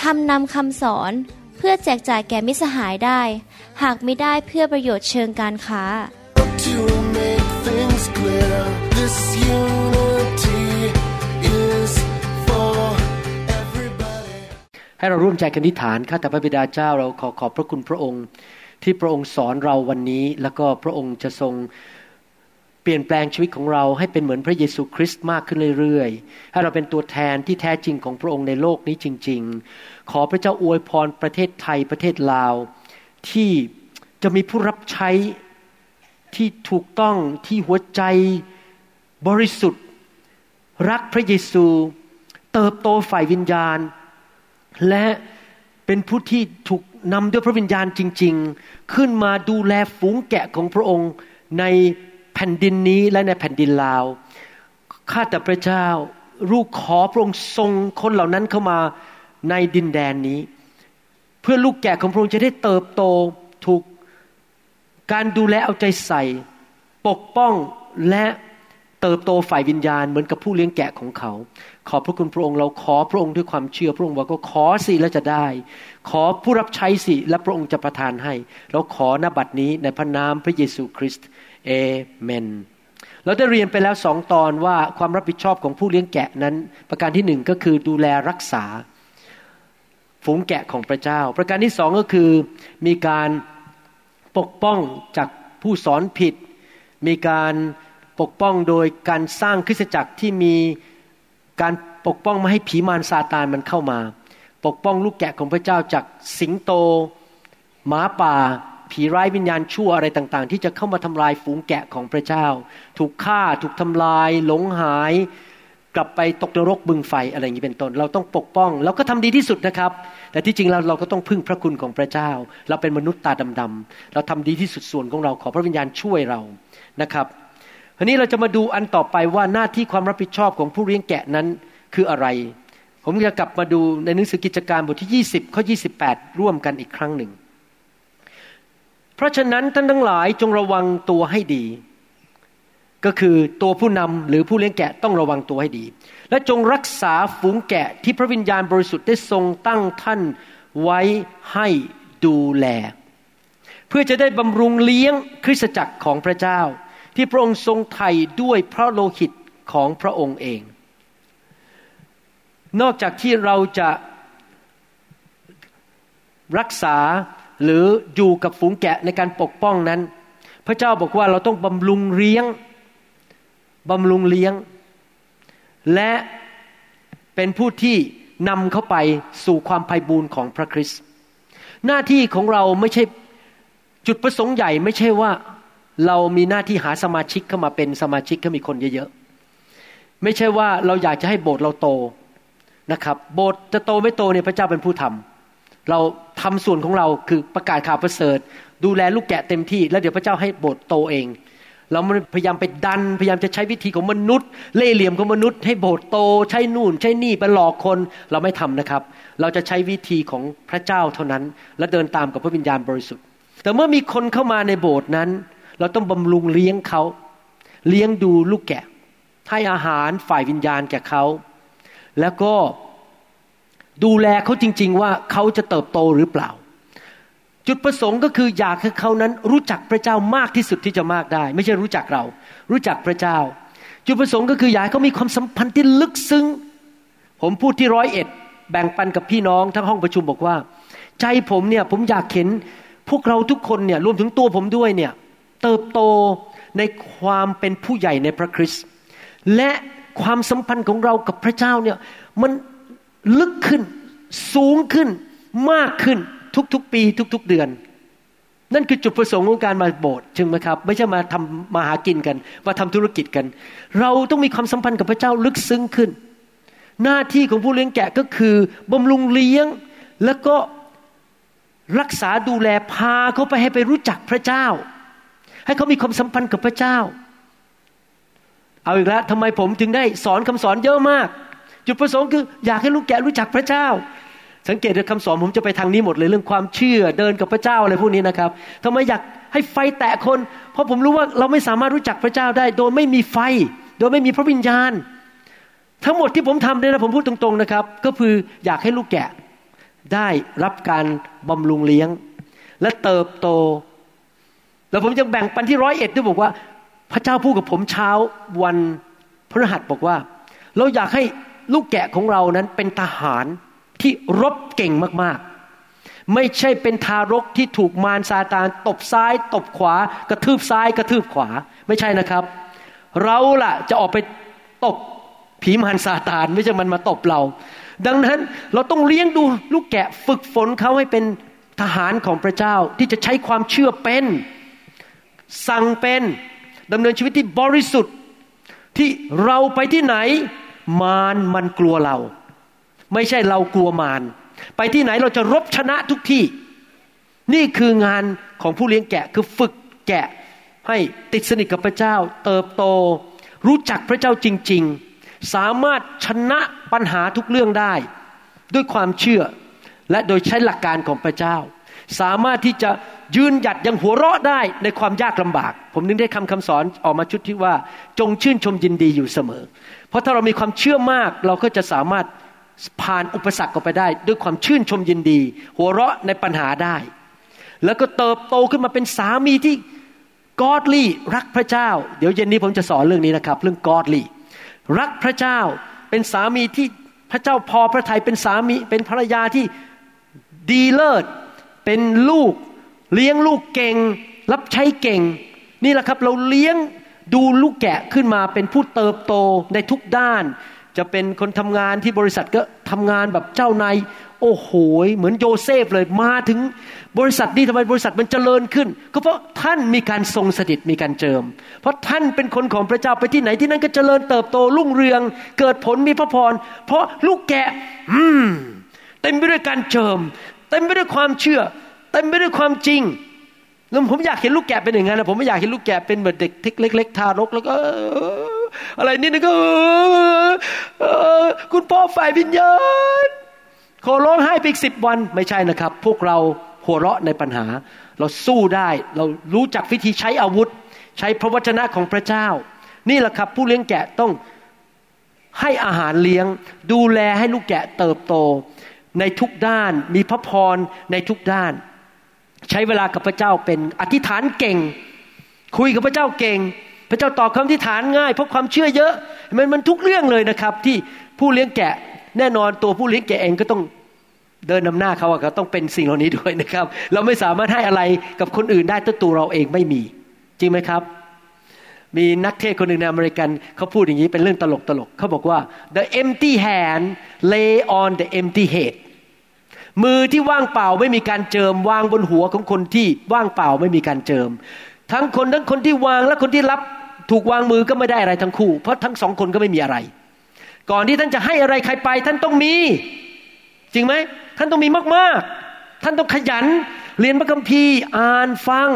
ทำนำคำสอนเพื่อแจกจ่ายแก่มิสหายได้ หากไม่ได้เพื่อประโยชน์เชิงการค้า To make things clear, this unity is for everybody. ให้เราร่วมใจกันอธิษฐานข้าแต่พระบิดาเจ้าเราขอขอบพระคุณพระองค์ ที่พระองค์สอนเราวันนี้ แล้วก็พระองค์จะทรง เปลี่ยนแปลงชีวิตของเราให้เป็นเหมือนพระเยซูคริสต์มากขึ้นเรื่อยๆ ให้เราเป็นตัวแทนที่แท้จริงของพระองค์ในโลกนี้จริง ๆ ขอพระเจ้าอวยพรประเทศไทยประเทศลาว ที่จะมีผู้รับใช้ที่ถูกต้องที่หัวใจบริสุทธิ์ รักพระเยซู เติบโตฝ่ายวิญญาณ และเป็นผู้ที่ถูกนำด้วยพระวิญญาณจริง ๆ ขึ้นมาดูแลฝูงแกะของพระองค์ใน แผ่นดินนี้และในแผ่นดินลาว ข้าแต่พระเจ้า ลูกขอพระองค์ทรงคนเหล่านั้นเข้ามาในดินแดนนี้ เพื่อลูกแกะของพระองค์จะได้เติบโตถูกการดูแลเอาใจใส่ ปกป้องและเติบโตฝ่ายวิญญาณเหมือนกับผู้เลี้ยงแกะของเขา ขอบพระคุณพระองค์เราขอพระองค์ด้วยความเชื่อพระองค์ว่าก็ขอสิแล้วจะได้ ขอผู้รับใช้สิและพระองค์จะประทานให้ เราขอณบัดนี้ในพระนามพระเยซูคริสต์ เอเมน เราได้เรียนไปแล้วสองตอนว่าความรับผิดชอบของผู้เลี้ยงแกะนั้น ประการที่หนึ่งก็คือดูแลรักษา ฝูงแกะของพระเจ้า ประการที่สองก็คือมีการปกป้องจากผู้สอนผิด มีการปกป้องโดยการสร้างคริสตจักรที่มีการปกป้องไม่ให้ผีมารซาตานมันเข้ามา ปกป้องลูกแกะของพระเจ้าจากสิงโต หมาป่า ผีร้ายวิญญาณชั่วอะไรต่างๆ ที่จะเข้ามาทำลายฝูงแกะของพระเจ้า ถูกฆ่าถูกทำลาย หลงหาย กลับไปตกนรกบึงไฟอะไรอย่างนี้เป็นต้น เราต้องปกป้องเราก็ทำดีที่สุดนะครับ แต่ที่จริงเราเราก็ต้องพึ่งพระคุณของพระเจ้า เราเป็นมนุษย์ตาดำๆเราทำดีที่สุดส่วนของเราขอพระวิญญาณช่วยเรานะครับทีนี้เราจะมาดูอันต่อไปว่าหน้าที่ความรับผิดชอบของผู้เลี้ยงแกะนั้นคืออะไรผมจะกลับมาดูในหนังสือกิจการบทที่ 20 ข้อ 28 ร่วมกันอีกครั้งหนึ่ง เพราะฉะนั้นท่านทั้งหลายจงระวังตัวให้ดี ก็คือตัวผู้นำหรือผู้เลี้ยงแกะต้องระวังตัวให้ดี และจงรักษาฝูงแกะที่พระวิญญาณบริสุทธิ์ได้ทรงตั้งท่านไว้ให้ดูแล เพื่อจะได้บำรุงเลี้ยงคริสตจักรของพระเจ้า ที่พระองค์ทรงไถ่ด้วยพระโลหิตของพระองค์เอง นอกจากที่เราจะรักษา หรืออยู่กับฝูงแกะในการปกป้องนั้น พระเจ้าบอกว่าเราต้องบำรุงเลี้ยงบำรุงเลี้ยง และเป็นผู้ที่นำเข้าไปสู่ความไพ่บูรณ์ของพระคริสต์หน้าที่ของเราไม่ใช่จุดประสงค์ใหญ่ไม่ใช่ว่าเรามีหน้าที่หาสมาชิกเข้ามาเป็นสมาชิกก็มีคนเยอะๆ ไม่ใช่ว่าเราอยากจะให้โบสถ์เราโตนะครับ โบสถ์จะโตไม่โตเนี่ยพระเจ้าเป็นผู้ทำ เราทำส่วนของเราคือประกาศข่าวประเสริฐ ดูแลลูกแกะเต็มที่ แล้วเดี๋ยวพระเจ้าให้โบสถ์โตเอง เราพยายามไปดันพยายามจะใช้วิธีของมนุษย์ เล่เหลี่ยมของมนุษย์ ให้โบสถ์โต ใช้นู่น ใช้นี่ไปหลอกคนเราไม่ทำนะครับ เราจะใช้วิธีของพระเจ้าเท่านั้น และเดินตามกับพระวิญญาณบริสุทธิ์ แต่เมื่อมีคนเข้ามาในโบสถ์นั้น เราต้องบำรุงเลี้ยงเขาเลี้ยงดูลูกแกะให้อาหารฝ่ายวิญญาณแก่เขาแล้วก็ ดูแลเขาจริง ๆ ว่าเขาจะเติบโตหรือเปล่า จุดประสงค์ก็คืออยากให้เขานั้นรู้จักพระเจ้ามากที่สุดที่จะมากได้ ไม่ใช่รู้จักเรา รู้จักพระเจ้า จุดประสงค์ก็คืออยากให้เขามีความสัมพันธ์ที่ลึกซึ้ง ผมพูดที่ร้อยเอ็ดแบ่งปันกับพี่น้องทั้งห้องประชุมบอกว่า ใจผมเนี่ยผมอยากเห็นพวกเราทุกคนเนี่ยรวมถึงตัวผมด้วยเนี่ยเติบโตในความเป็นผู้ใหญ่ในพระคริสต์และความสัมพันธ์ของเรากับพระเจ้าเนี่ยมัน ลึกขึ้น สูงขึ้น มากขึ้นทุกๆปี ทุก ๆเดือน นั่นคือจุดประสงค์ของการมาโบสถ์ใช่ไหมครับ ไม่ใช่มาทำมาหากินกัน มาทำธุรกิจกัน เราต้องมีความสัมพันธ์กับพระเจ้าลึกซึ้งขึ้น หน้าที่ของผู้เลี้ยงแกะก็คือบำรุงเลี้ยงแล้วก็รักษาดูแลพาเขาไปให้ไปรู้จักพระเจ้า ให้เขามีความสัมพันธ์กับพระเจ้า เอาอีกแล้วทำไมผมถึงได้สอนคำสอนเยอะมาก จุดประสงค์คืออยากให้ลูกแกะรู้จักพระเจ้า สังเกตดูคำสอนผมจะไปทางนี้หมดเลยเรื่องความเชื่อเดินกับพระเจ้าอะไรพวกนี้นะครับทำไมอยากให้ไฟแตะคน เพราะผมรู้ว่าเราไม่สามารถรู้จักพระเจ้าได้ โดยไม่มีไฟ โดยไม่มีพระวิญญาณ ทั้งหมดที่ผมทำเนี่ยนะผมพูดตรงๆนะครับ ก็คืออยากให้ลูกแกะได้รับการบำรุงเลี้ยง และเติบโต แล้วผมยังแบ่งปันที่ร้อยเอ็ดด้วยบอกว่า พระเจ้าพูดกับผมเช้าวันพฤหัสบอกว่า เราอยากให้ ลูกแกะของเรานั้นเป็นทหารที่รบเก่งมากๆ ไม่ใช่เป็นทารกที่ถูกมารซาตานตบซ้าย ตบขวา กระทืบซ้าย กระทืบขวา ไม่ใช่นะครับ เราล่ะจะออกไปตบผีมารซาตานไม่ใช่มันมาตบเรา ดังนั้นเราต้องเลี้ยงดูลูกแกะฝึกฝนเขาให้เป็นทหารของพระเจ้าที่จะใช้ความเชื่อเป็น สั่งเป็นดำเนินชีวิตที่บริสุทธิ์ที่เราไปที่ไหน มารมันกลัวเรา ไม่ใช่เรากลัวมารไปที่ไหนเราจะรบชนะทุกที่ นี่คืองานของผู้เลี้ยงแกะคือฝึกแกะให้ติดสนิทกับพระเจ้า เติบโต รู้จักพระเจ้าจริง ๆ สามารถชนะปัญหาทุกเรื่องได้ ด้วยความเชื่อและโดยใช้หลักการของพระเจ้า สามารถที่จะยืนหยัดยังหัวเราะได้ในความยากลำบาก ผมนึกได้คำคำสอนออกมาชุดที่ว่าจงชื่นชมยินดีอยู่เสมอ เพราะถ้าเรามีความเชื่อมากเราก็จะสามารถผ่านอุปสรรคออกไปได้ ด้วยความชื่นชมยินดี หัวเราะในปัญหาได้ แล้วก็เติบโตขึ้นมาเป็นสามีที่กอดลี่รักพระเจ้า เดี๋ยวเย็นนี้ผมจะสอนเรื่องนี้นะครับ เรื่อง godly รักพระเจ้าเป็นสามีที่พระเจ้าพอพระทัยเป็นสามีเป็นภรรยาที่ดีเลิศ เป็นลูกเลี้ยงลูกเก่ง รับใช้เก่ง นี่แหละครับเราเลี้ยงดูลูกแกะขึ้นมาเป็นผู้เติบโตในทุกด้าน จะเป็นคนทำงานที่บริษัทก็ทำงานแบบเจ้านายโอ้โหเหมือนโยเซฟเลยมาถึงบริษัทนี้ทำไมบริษัทมันเจริญขึ้น ก็เพราะท่านมีการทรงสถิตมีการเจิม เพราะท่านเป็นคนของพระเจ้าไปที่ไหนที่นั่นก็เจริญเติบโตรุ่งเรือง เกิดผลมีพระพรเพราะลูกแกะ อืมเต็มไปด้วยการเจิม เต็มไปด้วยความเชื่อเต็มไปด้วยความจริงแล้วผมอยากเห็นลูกแกะเป็นอย่างนั้นนะผมไม่อยากเห็นลูกแกะเป็นเหมือนเด็กเล็กๆทารกแล้วก็อะไรนี่นึงก็คุณพ่อฝ่ายวิญญาณขอร้องไห้ไปอีกสิบวันไม่ใช่นะครับ พวกเราหัวเราะในปัญหา เราสู้ได้เรารู้จักวิธีใช้อาวุธ ใช้พระวจนะของพระเจ้า นี่แหละครับ ผู้เลี้ยงแกะต้องให้อาหารเลี้ยง ดูแลให้ลูกแกะเติบโต ในทุกด้าน มีพระพรในทุกด้าน ใช้เวลากับพระเจ้าเป็นอธิษฐานเก่ง คุยกับพระเจ้าเก่ง พระเจ้าตอบคำอธิษฐานง่ายเพราะความเชื่อเยอะ มันมันทุกเรื่องเลยนะครับ ที่ผู้เลี้ยงแกะแน่นอนตัวผู้เลี้ยงแกะเองก็ต้องเดินนำหน้าเขาอะก็ต้องเป็นสิ่งเหล่านี้ด้วยนะครับ เราไม่สามารถให้อะไรกับคนอื่นได้ถ้าตัวเราเองไม่มี จริงไหมครับ มีนักเทศคนหนึ่งในอเมริกันเขาพูดอย่างนี้เป็นเรื่องตลกตลกเขาบอกว่า the empty hand lay on the empty head มือที่ว่างเปล่าไม่มีการเจิม วางบนหัวของคนที่ว่างเปล่าไม่มีการเจิม ทั้งคนทั้งคนที่วางและคนที่รับถูกวางมือก็ไม่ได้อะไรทั้งคู่ เพราะทั้งสองคนก็ไม่มีอะไร ก่อนที่ท่านจะให้อะไรใครไป ท่านต้องมี จริงไหมท่านต้องมีมากๆ ท่านต้องขยัน เรียนพระคัมภีร์อ่านฟัง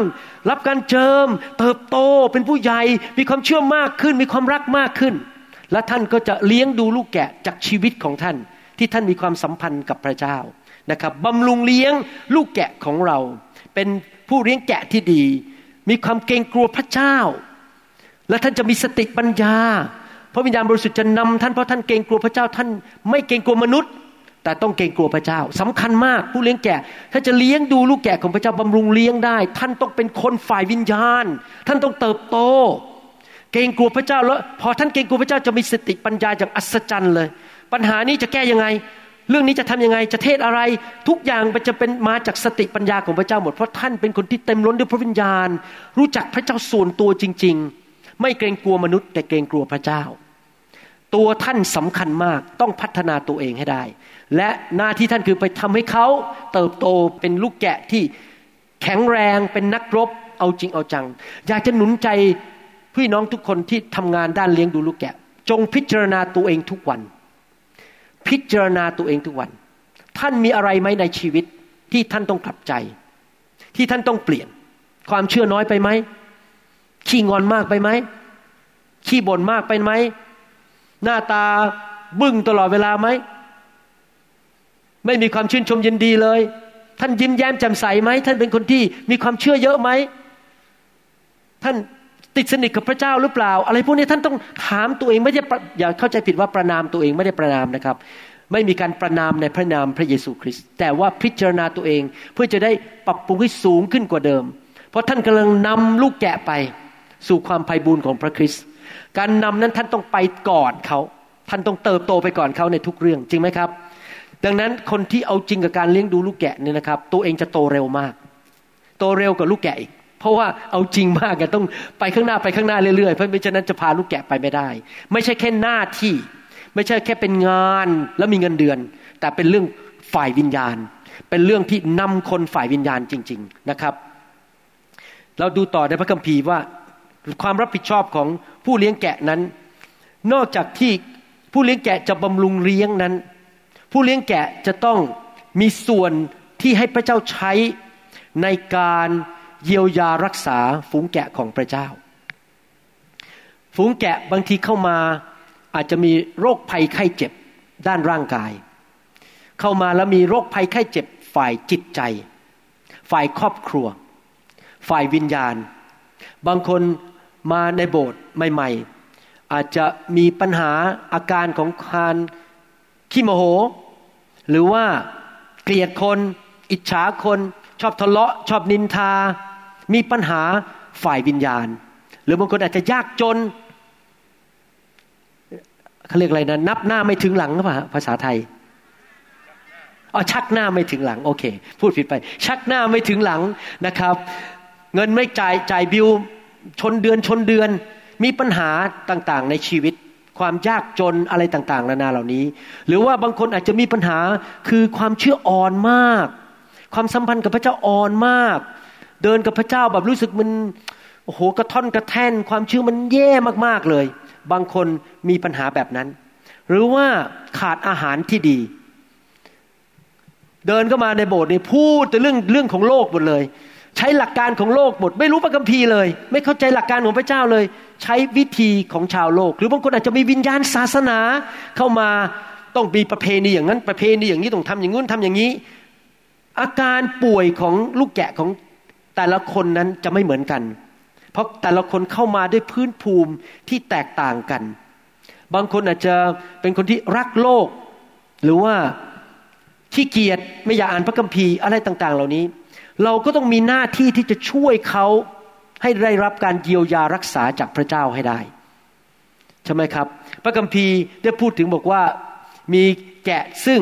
รับการเจิม เติบโตเป็นผู้ใหญ่มีความเชื่อมากขึ้น มีความรักมากขึ้น และท่านก็จะเลี้ยงดูลูกแกะจากชีวิตของท่าน ที่ท่านมีความสัมพันธ์กับพระเจ้า นะครับบำรุงเลี้ยงลูกแกะของเรา เป็นผู้เลี้ยงแกะที่ดี มีความเกรงกลัวพระเจ้า และท่านจะมีสติปัญญา พระวิญญาณบริสุทธิ์จะนำท่านเพราะท่านเกรงกลัวพระเจ้า ท่านไม่เกรงกลัวมนุษย์ แต่ต้องเกรงกลัวพระเจ้าสำคัญมากผู้เลี้ยงแกะ ถ้าจะเลี้ยงดูลูกแกะของพระเจ้าบำรุงเลี้ยงได้ ท่านต้องเป็นคนฝ่ายวิญญาณ ท่านต้องเติบโตเกรงกลัวพระเจ้าแล้วพอท่านเกรงกลัวพระเจ้าจะมีสติปัญญาอย่างอัศจรรย์เลย ปัญหานี้จะแก้ยังไง เรื่องนี้จะทำยังไงจะเทศอะไร ทุกอย่างมันจะเป็นมาจากสติปัญญาของพระเจ้าหมดเพราะท่านเป็นคนที่เต็มล้นด้วยพระวิญญาณ รู้จักพระเจ้าส่วนตัวจริง ๆ ไม่เกรงกลัวมนุษย์ แต่เกรงกลัวพระเจ้า ตัวท่านสำคัญมากต้องพัฒนาตัวเองให้ได้ และหน้าที่ท่านคือไปทำให้เขาเติบโตเป็นลูกแกะที่แข็งแรงเป็นนักรบเอาจริงเอาจัง อยากจะหนุนใจพี่น้องทุกคนที่ทำงานด้านเลี้ยงดูลูกแกะ จงพิจารณาตัวเองทุกวัน พิจารณาตัวเองทุกวัน ท่านมีอะไรไหมในชีวิตที่ท่านต้องกลับใจ ที่ท่านต้องเปลี่ยน ความเชื่อน้อยไปไหมขี้งอนมากไปไหมขี้บ่นมากไปไหมหน้าตาบึ้งตลอดเวลาไหมไม่มีความชื่นชมยินดีเลย ท่านยิ้มแย้มแจ่มใสไหมท่านเป็นคนที่มีความเชื่อเยอะไหมท่าน ติดสนิทกับพระเจ้าหรือเปล่า อะไรพวกนี้ท่านต้องถามตัวเองไม่ใช่ประอย่าเข้าใจผิดว่าประนามตัวเองไม่ได้ประนามนะครับ ไม่มีการประนามในพระนามพระเยซูคริสต์แต่ว่าพิจารณาตัวเองเพื่อจะได้ปรับปรุงให้สูงขึ้นกว่าเดิม เพราะท่านกำลังนำลูกแกะไปสู่ความไพ่บูรณ์ของพระคริสต์การนำนั้นท่านต้องไปก่อนเขาท่านต้องเติบโตไปก่อนเขาในทุกเรื่องจริงไหมครับ ดังนั้นคนที่เอาจริงกับการเลี้ยงดูลูกแกะเนี่ยนะครับ ตัวเองจะโตเร็วมาก โตเร็วกว่าลูกแกะอีก เพราะว่าเอาจริงมากกันต้องไปข้างหน้าไปข้างหน้าเรื่อยๆ เพราะไม่ฉะนั้นจะพาลูกแกะไปไม่ได้ ไม่ใช่แค่หน้าที่ ไม่ใช่แค่เป็นงานแล้วมีเงินเดือน แต่เป็นเรื่องฝ่ายวิญญาณ เป็นเรื่องที่นำคนฝ่ายวิญญาณจริง ๆนะครับ เราดูต่อในพระคัมภีร์ว่าความรับผิดชอบของผู้เลี้ยงแกะนั้น นอกจากที่ผู้เลี้ยงแกะจะบำรุงเลี้ยงนั้น ผู้เลี้ยงแกะจะต้องมีส่วนที่ให้พระเจ้าใช้ในการ เยียวยารักษาฝูงแกะของพระเจ้า ฝูงแกะบางทีเข้ามาอาจจะมีโรคภัยไข้เจ็บด้านร่างกาย เข้ามาแล้วมีโรคภัยไข้เจ็บฝ่ายจิตใจ ฝ่ายครอบครัว ฝ่ายวิญญาณ บางคนมาในโบสถ์ใหม่ ๆ อาจจะมีปัญหาอาการของการขี้โมโห หรือว่าเกลียดคน อิจฉาคน ชอบทะเลาะ ชอบนินทา มีปัญหาฝ่ายวิญญาณ หรือบางคนอาจจะยากจนเขาเรียกอะไรนะนับหน้าไม่ถึงหลังหรือเปล่าภาษาไทยอ๋อชักหน้าไม่ถึงหลังโอเค พูดผิดไป ชักหน้าไม่ถึงหลังนะครับ เงินไม่จ่ายจ่ายบิลชนเดือนชนเดือน มีปัญหาต่างๆ ในชีวิต ความยากจนอะไรต่างๆ นานาเหล่านี้ หรือว่าบางคนอาจจะมีปัญหาคือความเชื่ออ่อนมาก ความสัมพันธ์กับพระเจ้าอ่อนมาก เดินกับพระเจ้าแบบรู้สึกมันโอ้โหกระท่อนกระแท่น ความเชื่อมันแย่มากๆเลย บางคนมีปัญหาแบบนั้น หรือว่าขาดอาหารที่ดี เดินเข้ามาในโบสถ์นี่พูดแต่เรื่องเรื่องของโลกหมดเลย ใช้หลักการของโลกหมด ไม่รู้พระคัมภีร์เลย ไม่เข้าใจหลักการของพระเจ้าเลย ใช้วิธีของชาวโลก หรือบางคนอาจจะมีวิญญาณศาสนาเข้ามาต้องมีประเพณีอย่างนั้นประเพณีอย่างนี้ต้องทำอย่างนู้นทำอย่างนี้ อาการป่วยของลูกแกะของ แต่ละคนนั้นจะไม่เหมือนกัน เพราะแต่ละคนเข้ามาด้วยพื้นภูมิที่แตกต่างกัน บางคนอาจจะเป็นคนที่รักโลก หรือว่าขี้เกียจไม่อยากอ่านพระคัมภีร์อะไรต่างๆ เหล่านี้ เราก็ต้องมีหน้าที่ที่จะช่วยเขาให้ได้รับการเยียวยารักษาจากพระเจ้าให้ได้ใช่ไหมครับ พระคัมภีร์ได้พูดถึงบอกว่ามีแกะซึ่ง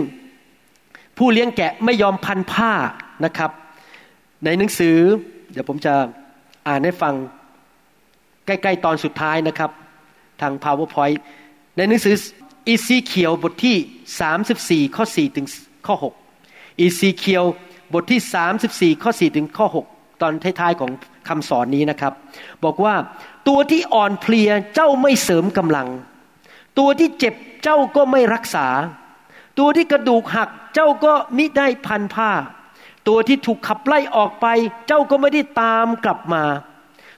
ผู้เลี้ยงแกะไม่ยอมพันผ้านะครับ ในหนังสือ เดี๋ยวผมจะอ่านให้ฟังใกล้ๆตอนสุดท้ายนะครับ ทาง PowerPoint ในหนังสือเอเสเคียลบทที่ 34 ข้อ 4 ถึงข้อ 6 เอเสเคียลบทที่ 34 ข้อ 4 ถึงข้อ 6 ตอนท้ายๆของคำสอนนี้นะครับ บอกว่าตัวที่อ่อนเพลียเจ้าไม่เสริมกำลัง ตัวที่เจ็บเจ้าก็ไม่รักษา ตัวที่กระดูกหักเจ้าก็มิได้พันผ้า ตัวที่ถูกขับไล่ออกไป เจ้าก็ไม่ได้ตามกลับมา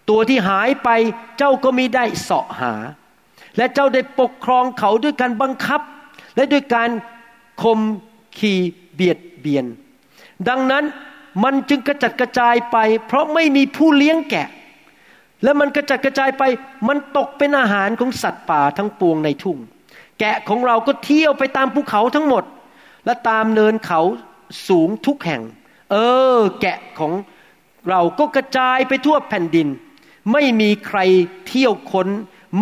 ตัวที่หายไปเจ้าก็ไมิได้เสาะหา และเจ้าได้ปกครองเขาด้วยการบังคับ และด้วยการคมขีเบียดเบียน ดังนั้นมันจึงกระจัดกระจายไป เพราะไม่มีผู้เลี้ยงแกะ และมันกระจัดกระจายไป มันตกเป็นอาหารของสัตว์ป่าทั้งปวงในทุ่ง แกะของเราก็เที่ยวไปตามภูเขาทั้งหมด และตามเนินเขาสูงทุกแห่ง เออ แกะของเราก็กระจายไปทั่วแผ่นดิน ไม่มีใครเที่ยวค้น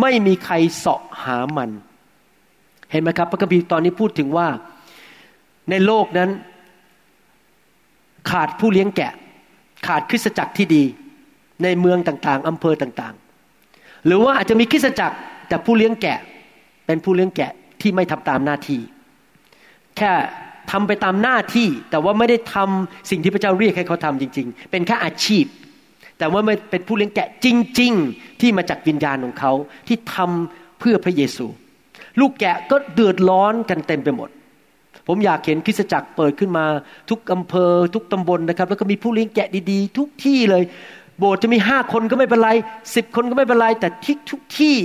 ไม่มีใครเสาะหามัน เห็นไหมครับ พระคัมภีร์ตอนนี้พูดถึงว่า ในโลกนั้น ขาดผู้เลี้ยงแกะ ขาดคริสตจักรที่ดี ในเมืองต่างๆอำเภอต่างๆ หรือว่าอาจจะมีคริสตจักรแต่ผู้เลี้ยงแกะ เป็นผู้เลี้ยงแกะที่ไม่ทำตามหน้าที่ แค่ ทำไปตามหน้าที่ แต่ว่าไม่ได้ทำสิ่งที่พระเจ้าเรียกให้เขาทำจริง ๆ เป็นแค่อาชีพ แต่ว่าไม่เป็นผู้เลี้ยงแกะจริง ๆ ที่มาจากวิญญาณของเขาที่ทำเพื่อพระเยซู ลูกแกะก็เดือดร้อนกันเต็มไปหมดผผมอยากเห็นคริสตจักรเปิดขึ้นมา ทุกอำเภอ ทุกตำบลนะครับ แล้วก็มีผู้เลี้ยงแกะดีๆ ทุกที่เลย โบสถ์จะมีห้าคนก็ไม่เป็นไรสิบคนก็ไม่เป็นไรแต่ที่ทุกที่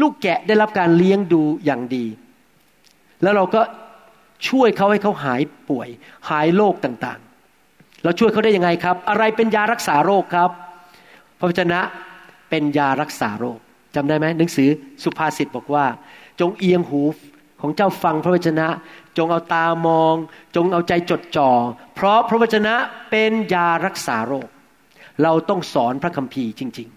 ลูกแกะได้รับการเลี้ยงดูอย่างดี แล้วเราก็ ช่วยเขาให้เขาหายป่วย หายโรคต่างๆ เราช่วยเขาได้ยังไงครับ อะไรเป็นยารักษาโรคครับ พระวจนะเป็นยารักษาโรคจำได้ไหมหนังสือสุภาษิตบอกว่า จงเอียงหูของเจ้าฟังพระวจนะ จงเอาตามอง จงเอาใจจดจ่อเพราะพระวจนะเป็นยารักษาโรค เราต้องสอนพระคัมภีร์จริง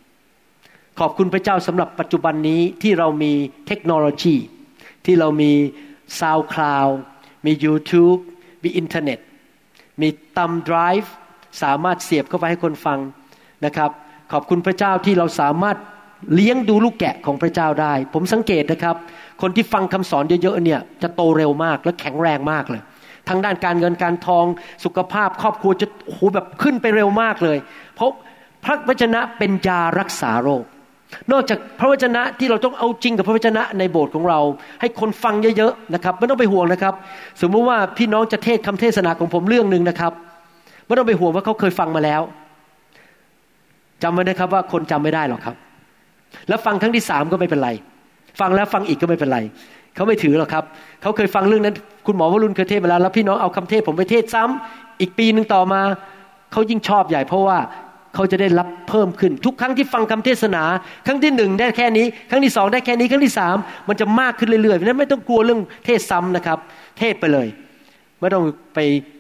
ๆ ขอบคุณพระเจ้าสำหรับปัจจุบันนี้ที่เรามีเทคโนโลยี ที่เรามี SoundCloud มี YouTube มีอินเทอร์เน็ต มี thumb drive สามารถเสียบเข้าไปให้คนฟังนะครับ ขอบคุณพระเจ้าที่เราสามารถเลี้ยงดูลูกแกะของพระเจ้าได้ ผมสังเกตนะครับ คนที่ฟังคำสอนเยอะๆเนี่ยจะโตเร็วมากและแข็งแรงมากเลยทั้งด้านการเงินการทองสุขภาพครอบครัวจะโอ้โหแบบขึ้นไปเร็วมากเลย เพราะพระวจนะเป็นยารักษาโรค นอกจากพระวจนะที่เราต้องเอาจริงกับพระวจนะในโบสถ์ของเรา ให้คนฟังเยอะๆนะครับ ไม่ต้องไปห่วงนะครับ สมมุติว่าพี่น้องจะเทศคำเทศนาของผมเรื่องหนึ่งนะครับไม่ต้องไปห่วงว่าเขาเคยฟังมาแล้วจำไว้นะครับว่าคนจำไม่ได้หรอกครับ แล้วฟังครั้งที่สามก็ไม่เป็นไร ฟังแล้วฟังอีกก็ไม่เป็นไรเขาไม่ถือหรอกครับเขาเคยฟังเรื่องนั้น คุณหมอวรุณเคยเทศมาแล้วแล้วพี่น้องเอาคำเทศผมไปเทศซ้ำอีกปีหนึ่งต่อมาเขายิ่งชอบใหญ่เพราะว่า เขาจะได้รับเพิ่มขึ้น ทุกครั้งที่ฟังคำเทศนา ครั้งที่หนึ่งได้แค่นี้ ครั้งที่สองได้แค่นี้ ครั้งที่สามมันจะมากขึ้นเรื่อยๆเพราะนั้นไม่ต้องกลัวเรื่องเทศซ้ำนะครับ เทศไปเลย ไม่ต้องไป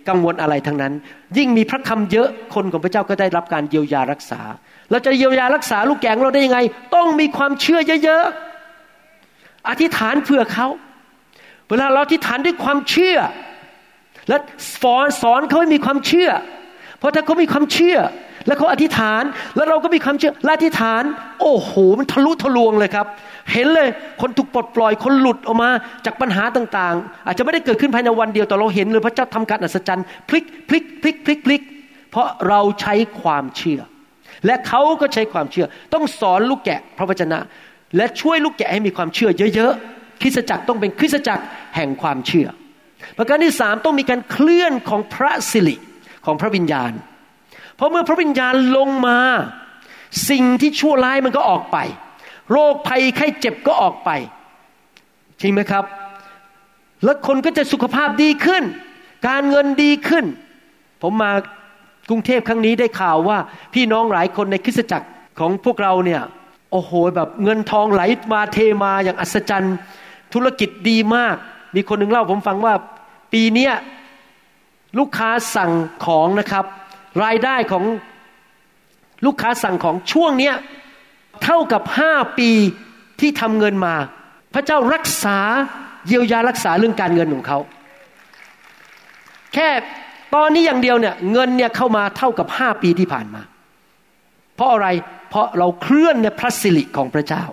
กังวลอะไรทั้งนั้น ยิ่งมีพระคำเยอะคนของพระเจ้าก็ได้รับการเยียวยารักษา เราจะเยียวยารักษาลูกแกงเราได้ยังไง ต้องมีความเชื่อเยอะๆอธิษฐานเผื่อเขาเวลาเราอธิษฐานด้วยความเชื่อ และสอนสอนเขาให้มีความเชื่อ เพราะถ้าเขามีความเชื่อ แล้วเขาอธิษฐานแล้วเราก็มีความเชื่อและอธิษฐาน โอ้โห มันทะลุทะลวงเลยครับ เห็นเลยคนถูกปลดปล่อยคนหลุดออกมาจากปัญหาต่างๆ อาจจะไม่ได้เกิดขึ้นภายในวันเดียวแต่เราเห็นเลยพระเจ้าทำการอัศจรรย์พลิกพลิกพลิกพลิกพลิก เพราะเราใช้ความเชื่อ และเขาก็ใช้ความเชื่อ ต้องสอนลูกแกะพระวจนะ และช่วยลูกแกะให้มีความเชื่อเยอะๆคริสตจักรต้องเป็นคริสตจักรแห่งความเชื่อ ประการที่สามต้องมีการเคลื่อนของพระสิริของพระวิญญาณ เพราะเมื่อพระวิญญาณลงมา สิ่งที่ชั่วร้ายมันก็ออกไป โรคภัยไข้เจ็บก็ออกไป จริงไหมครับ แล้วคนก็จะสุขภาพดีขึ้น การเงินดีขึ้น ผมมากรุงเทพครั้งนี้ได้ข่าวว่า พี่น้องหลายคนในคริสตจักรของพวกเราเนี่ยโอ้โหแบบเงินทองไหลมาเทมาอย่างอัศจรรย์ ธุรกิจดีมาก มีคนหนึ่งเล่าผมฟังว่า ปีนี้ลูกค้าสั่งของนะครับ รายได้ของลูกค้าสั่งของช่วงเนี้ยเท่ากับห้าปีที่ทำเงินมา พระเจ้ารักษาเยียวยารักษาเรื่องการเงินของเขา แค่ตอนนี้อย่างเดียวเนี่ยเงินเนี่ยเข้ามาเท่ากับห้าปีที่ผ่านมา เพราะอะไรเพราะเราเคลื่อนในพระสิริของพระเจ้า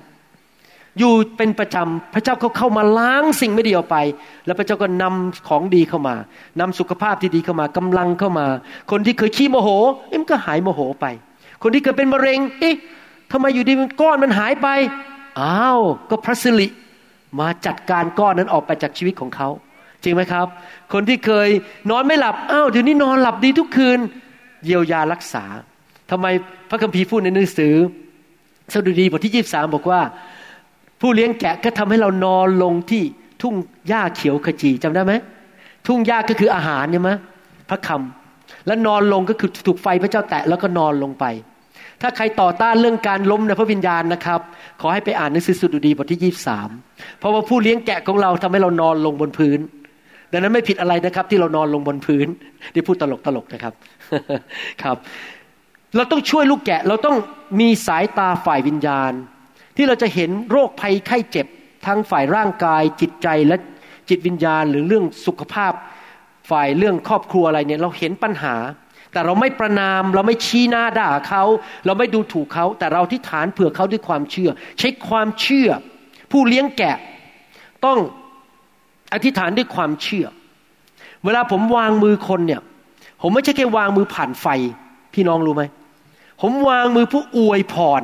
อยู่เป็นประจำพระเจ้าเขาเข้ามาล้างสิ่งไม่ดีออกไป แล้วพระเจ้าก็นำของดีเข้ามานำสุขภาพที่ดีเข้ามากำลังเข้ามา คนที่เคยขี้โมโหเอ๊ะมันก็หายโมโหไป คนที่เคยเป็นมะเร็งเอ๊ะทำไมอยู่ดีมันก้อนมันหายไปอ้าวก็พระสิริมาจัดการก้อนนั้นออกไปจากชีวิตของเขาจริงไหมครับ คนที่เคยนอนไม่หลับอ้าวเดี๋ยวนี้นอนหลับดีทุกคืน เยียวยารักษาทำไมพระคัมภีร์พูดในหนังสือสดุดีบทที่ยี่สามบอกว่า ผู้เลี้ยงแกะก็ทำให้เรานอนลงที่ทุ่งหญ้าเขียวขจีจำได้ไหมทุ่งหญ้าก็คืออาหารใช่ไหมพระคำแล้วนอนลงก็คือถูกไฟพระเจ้าแตะแล้วก็นอนลงไป ถ้าใครต่อต้านเรื่องการล้มในพระวิญญาณนะครับ ขอให้ไปอ่านหนังสือสดุดีบทที่ยี่สามเพราะว่าผู้เลี้ยงแกะของเราทำให้เรานอนลงบนพื้น ดังนั้นไม่ผิดอะไรนะครับ ที่เรานอนลงบนพื้นที่พูดตลกตลกนะครับครับ เราต้องช่วยลูกแกะเราต้องมีสายตาฝ่ายวิญญาณ ที่เราจะเห็นโรคภัยไข้เจ็บ ทั้งฝ่ายร่างกายจิตใจและจิตวิญญาณ หรือเรื่องสุขภาพ ฝ่ายเรื่องครอบครัวอะไรเนี่ยเราเห็นปัญหา แต่เราไม่ประนามเราไม่ชี้หน้าด่าเขา เราไม่ดูถูกเขา แต่เราที่ฐานเผื่อเขาด้วยความเชื่อ ใช้ความเชื่อ ผู้เลี้ยงแกะ ต้องอธิษฐานด้วยความเชื่อ เวลาผมวางมือคนเนี่ย ผมไม่ใช่แค่วางมือผ่านไฟ พี่น้องรู้ไหม ผมวางมือผู้อวยพร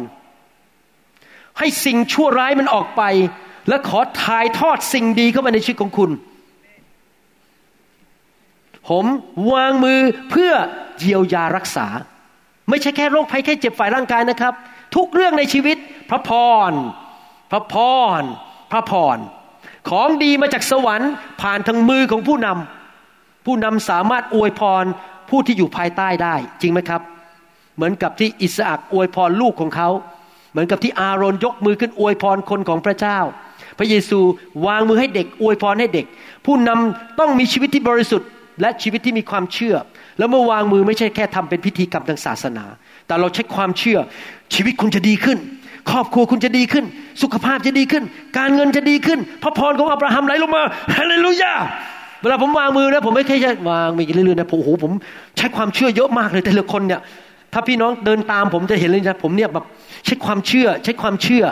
ให้สิ่งชั่วร้ายมันออกไป และขอถ่ายทอดสิ่งดีเข้ามาในชีวิตของคุณ ผมวางมือเพื่อเยียวยารักษา ไม่ใช่แค่โรคภัยแค่เจ็บฝ่ายร่างกายนะครับ ทุกเรื่องในชีวิต พระพร พระพร พระพร ของดีมาจากสวรรค์ ผ่านทางมือของผู้นำผู้นำสามารถอวยพรผู้ที่อยู่ภายใต้ได้ จริงไหมครับ เหมือนกับที่อิสอักอวยพรลูกของเขา เหมือนกับที่อาโรนยกมือขึ้นอวยพรคนของพระเจ้า พระเยซูวางมือให้เด็กอวยพรให้เด็ก ผู้นำต้องมีชีวิตที่บริสุทธิ์ และชีวิตที่มีความเชื่อ แล้วเมื่อวางมือไม่ใช่แค่ทำเป็นพิธีกรรมทางศาสนา แต่เราใช้ความเชื่อ ชีวิตคุณจะดีขึ้น ครอบครัวคุณจะดีขึ้น สุขภาพจะดีขึ้น การเงินจะดีขึ้น พระพรของอับราฮัมไหลลงมาฮาเลลูยาเวลาผมวางมือนะผมไม่แค่วางมีเรื่อยๆนะผมโอ้โหผมใช้ความเชื่อเยอะมากเลยแต่ละคนเนี่ย ถ้าพี่น้องเดินตามผมจะเห็นเลยนะผมเนี่ยแบบใช้ความเชื่อใช้ความเชื่อ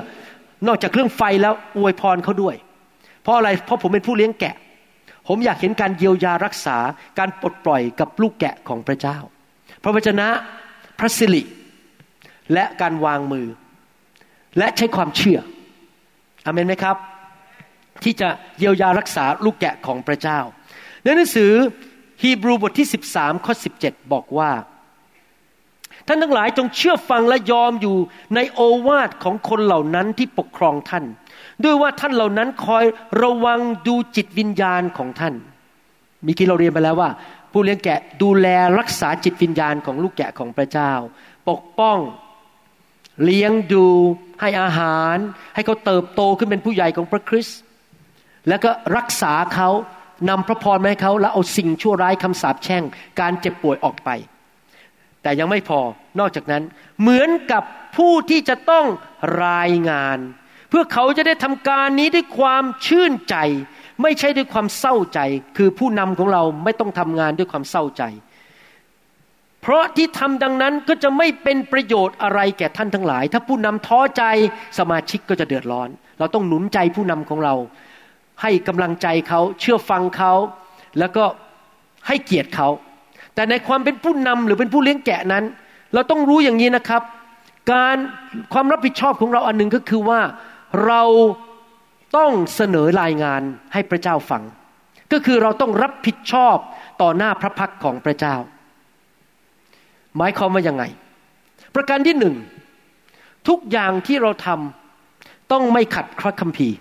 นอกจากเรื่องไฟแล้วอวยพรเขาด้วย เพราะอะไรเพราะผมเป็นผู้เลี้ยงแกะ ผมอยากเห็นการเยียวยารักษาการปลดปล่อยกับลูกแกะของพระเจ้า พระวจนะพระสิริและการวางมือ และใช้ความเชื่ออเมนไหมครับ ที่จะเยียวยารักษาลูกแกะของพระเจ้าในหนังสือฮีบรูบทที่ 13ข้อ17 บอกว่า ท่านทั้งหลายจงเชื่อฟังและยอมอยู่ในโอวาทของคนเหล่านั้นที่ปกครองท่าน ด้วยว่าท่านเหล่านั้นคอยระวังดูจิตวิญญาณของท่านมีกี้เราเรียนไปแล้วว่า ผู้เลี้ยงแกะดูแลรักษาจิตวิญญาณของลูกแกะของพระเจ้า ปกป้องเลี้ยงดูให้อาหาร ให้เขาเติบโตขึ้นเป็นผู้ใหญ่ของพระคริสต์แล้วก็รักษาเขานำพระพรมาให้เขาแล้วเอาสิ่งชั่วร้ายคำสาปแช่ง การเจ็บป่วยออกไป แต่ยังไม่พอนอกจากนั้นเหมือนกับผู้ที่จะต้องรายงาน เพื่อเขาจะได้ทำการนี้ด้วยความชื่นใจ ไม่ใช่ด้วยความเศร้าใจ คือผู้นำของเราไม่ต้องทำงานด้วยความเศร้าใจ เพราะที่ทำดังนั้นก็จะไม่เป็นประโยชน์อะไรแก่ท่านทั้งหลาย ถ้าผู้นำท้อใจสมาชิกก็จะเดือดร้อน เราต้องหนุนใจผู้นำของเรา ให้กำลังใจเขาเชื่อฟังเขา แล้วก็ให้เกียรติเขา แต่ในความเป็นผู้นำหรือเป็นผู้เลี้ยงแกะนั้น เราต้องรู้อย่างนี้นะครับ การความรับผิดชอบของเราอันหนึ่งก็คือว่าเราต้องเสนอรายงานให้พระเจ้าฟัง ก็คือเราต้องรับผิดชอบต่อหน้าพระพักของพระเจ้า หมายความว่ายังไง ประการที่หนึ่งทุกอย่างที่เราทำต้องไม่ขัดพระคัมภีร์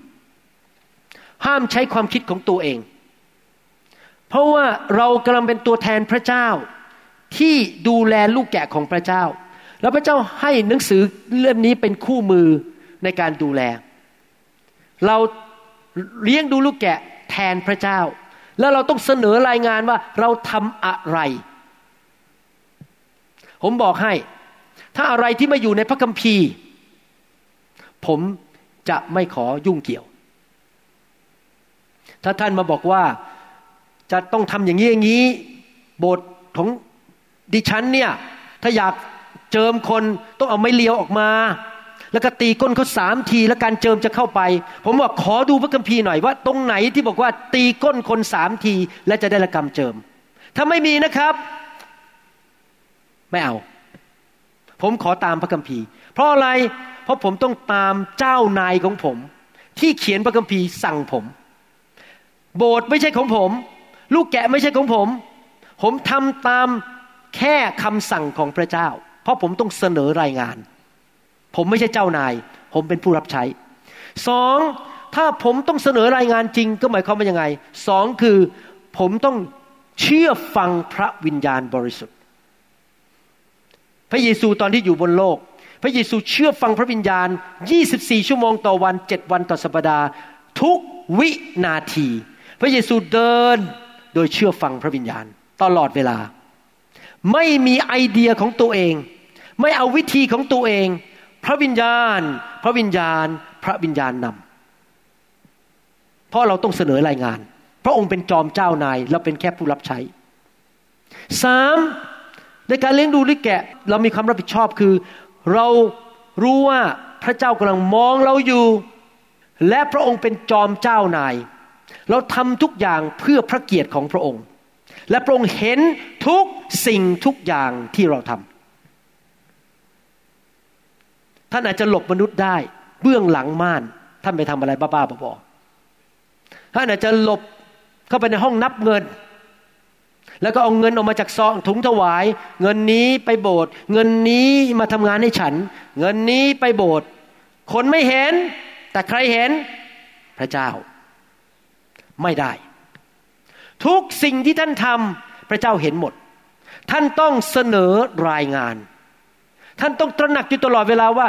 ห้ามใช้ความคิดของตัวเอง เพราะว่าเรากำลังเป็นตัวแทนพระเจ้า ที่ดูแลลูกแกะของพระเจ้า แล้วพระเจ้าให้หนังสือเล่มนี้เป็นคู่มือในการดูแล เราเลี้ยงดูลูกแกะแทนพระเจ้า แล้วเราต้องเสนอรายงานว่าเราทำอะไร ผมบอกให้ ถ้าอะไรที่ไม่อยู่ในพระคัมภีร์ ผมจะไม่ขอยุ่งเกี่ยว ถ้าท่านมาบอกว่า จะต้องทำอย่างนี้อย่างนี้โบสถ์ของดิฉันเนี่ยถ้าอยากเจิมคนต้องเอาไม้เลียวออกมา แล้วก็ตีก้นเขาสามทีแล้วการเจิมจะเข้าไป ผมบอกขอดูพระคัมภีร์หน่อยว่า ตรงไหนที่บอกว่าตีก้นคนสามที และจะได้ละกรรมเจิม ถ้าไม่มีนะครับ ไม่เอา ผมขอตามพระคัมภีร์ เพราะอะไร เพราะผมต้องตามเจ้านายของผม ที่เขียนพระคัมภีร์สั่งผม โบสถ์ไม่ใช่ของผม ลูกแกะไม่ใช่ของผม ผมทำตามแค่คำสั่งของพระเจ้า เพราะผมต้องเสนอรายงาน ผมไม่ใช่เจ้านาย ผมเป็นผู้รับใช้สองถ้าผมต้องเสนอรายงานจริงก็หมายความว่ายังไงสองคือผมต้องเชื่อฟังพระวิญญาณบริสุทธิ์ พระเยซูตอนที่อยู่บนโลก พระเยซูเชื่อฟังพระวิญญาณ 24 ชั่วโมงต่อวัน 7 วันต่อสัปดาห์ ทุกวินาที พระเยซูเดิน โดยเชื่อฟังพระวิญญาณ ตลอดเวลา ไม่มีไอเดียของตัวเอง ไม่เอาวิธีของตัวเอง พระวิญญาณ พระวิญญาณ พระวิญญาณนำเพราะเราต้องเสนอรายงาน พระองค์เป็นจอมเจ้านายเราเป็นแค่ผู้รับใช้สามในการเลี้ยงดูลิแกะ เรามีความรับผิดชอบคือ เรารู้ว่าพระเจ้ากำลังมองเราอยู่ และพระองค์เป็นจอมเจ้านาย เราทำทุกอย่างเพื่อพระเกียรติของพระองค์ และพระองค์เห็นทุกสิ่งทุกอย่างที่เราทำท่านอาจจะหลบมนุษย์ได้ เบื้องหลังม่าน ท่านไปทำอะไรบ้าๆบอๆท่านอาจจะหลบเข้าไปในห้องนับเงิน แล้วก็เอาเงินออกมาจากซองถุงถวาย เงินนี้ไปโบสถ์เงินนี้มาทำงานให้ฉัน เงินนี้ไปโบสถ์คนไม่เห็น แต่ใครเห็นพระเจ้า ไม่ได้ ทุกสิ่งที่ท่านทำพระเจ้าเห็นหมด ท่านต้องเสนอรายงาน ท่านต้องตระหนักอยู่ตลอดเวลาว่า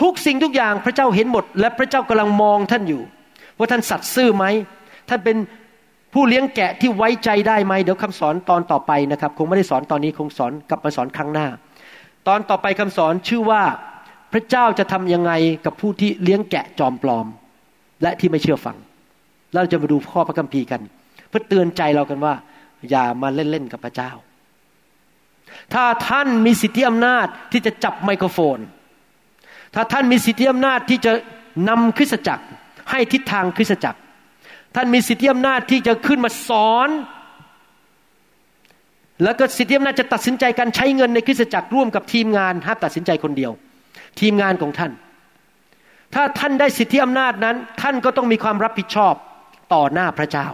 ทุกสิ่งทุกอย่างพระเจ้าเห็นหมด และพระเจ้ากำลังมองท่านอยู่ ว่าท่านสัตย์ซื่อไหมท่านเป็นผู้เลี้ยงแกะที่ไว้ใจได้ไหมเดี๋ยวคำสอนตอนต่อไปนะครับ คงไม่ได้สอนตอนนี้คงสอนกลับมาสอนครั้งหน้า ตอนต่อไปคำสอนชื่อว่าพระเจ้าจะทำยังไงกับผู้ที่เลี้ยงแกะจอมปลอม และที่ไม่เชื่อฟัง เราจะมาดูข้อพระคัมภีร์กัน เพื่อเตือนใจเรากันว่า อย่ามาเล่นๆกับพระเจ้า ถ้าท่านมีสิทธิอำนาจที่จะจับไมโครโฟน ถ้าท่านมีสิทธิอำนาจที่จะนำคริสตจักร ให้ทิศทางคริสตจักร ท่านมีสิทธิอำนาจที่จะขึ้นมาสอน แล้วก็สิทธิอำนาจจะตัดสินใจการใช้เงินในคริสตจักรร่วมกับทีมงานห้ามตัดสินใจคนเดียว ทีมงานของท่าน ถ้าท่านได้สิทธิอำนาจนั้น ท่านก็ต้องมีความรับผิดชอบ ต่อหน้าพระเจ้า